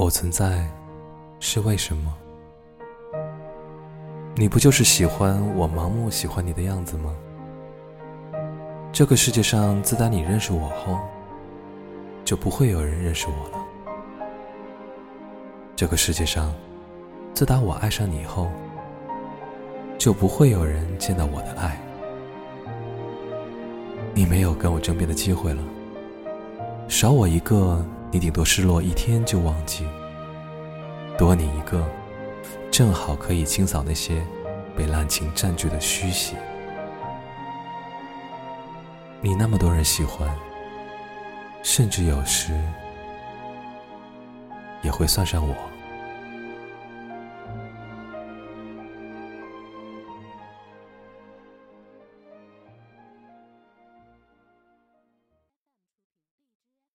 我存在是为什么？你不就是喜欢我盲目喜欢你的样子吗？这个世界上自打你认识我后，就不会有人认识我了。这个世界上，自打我爱上你后，就不会有人见到我的爱。你没有跟我争辩的机会了，少我一个，你顶多失落一天就忘记；多你一个，正好可以清扫那些被滥情占据的虚席。你那么多人喜欢，甚至有时也会算上我。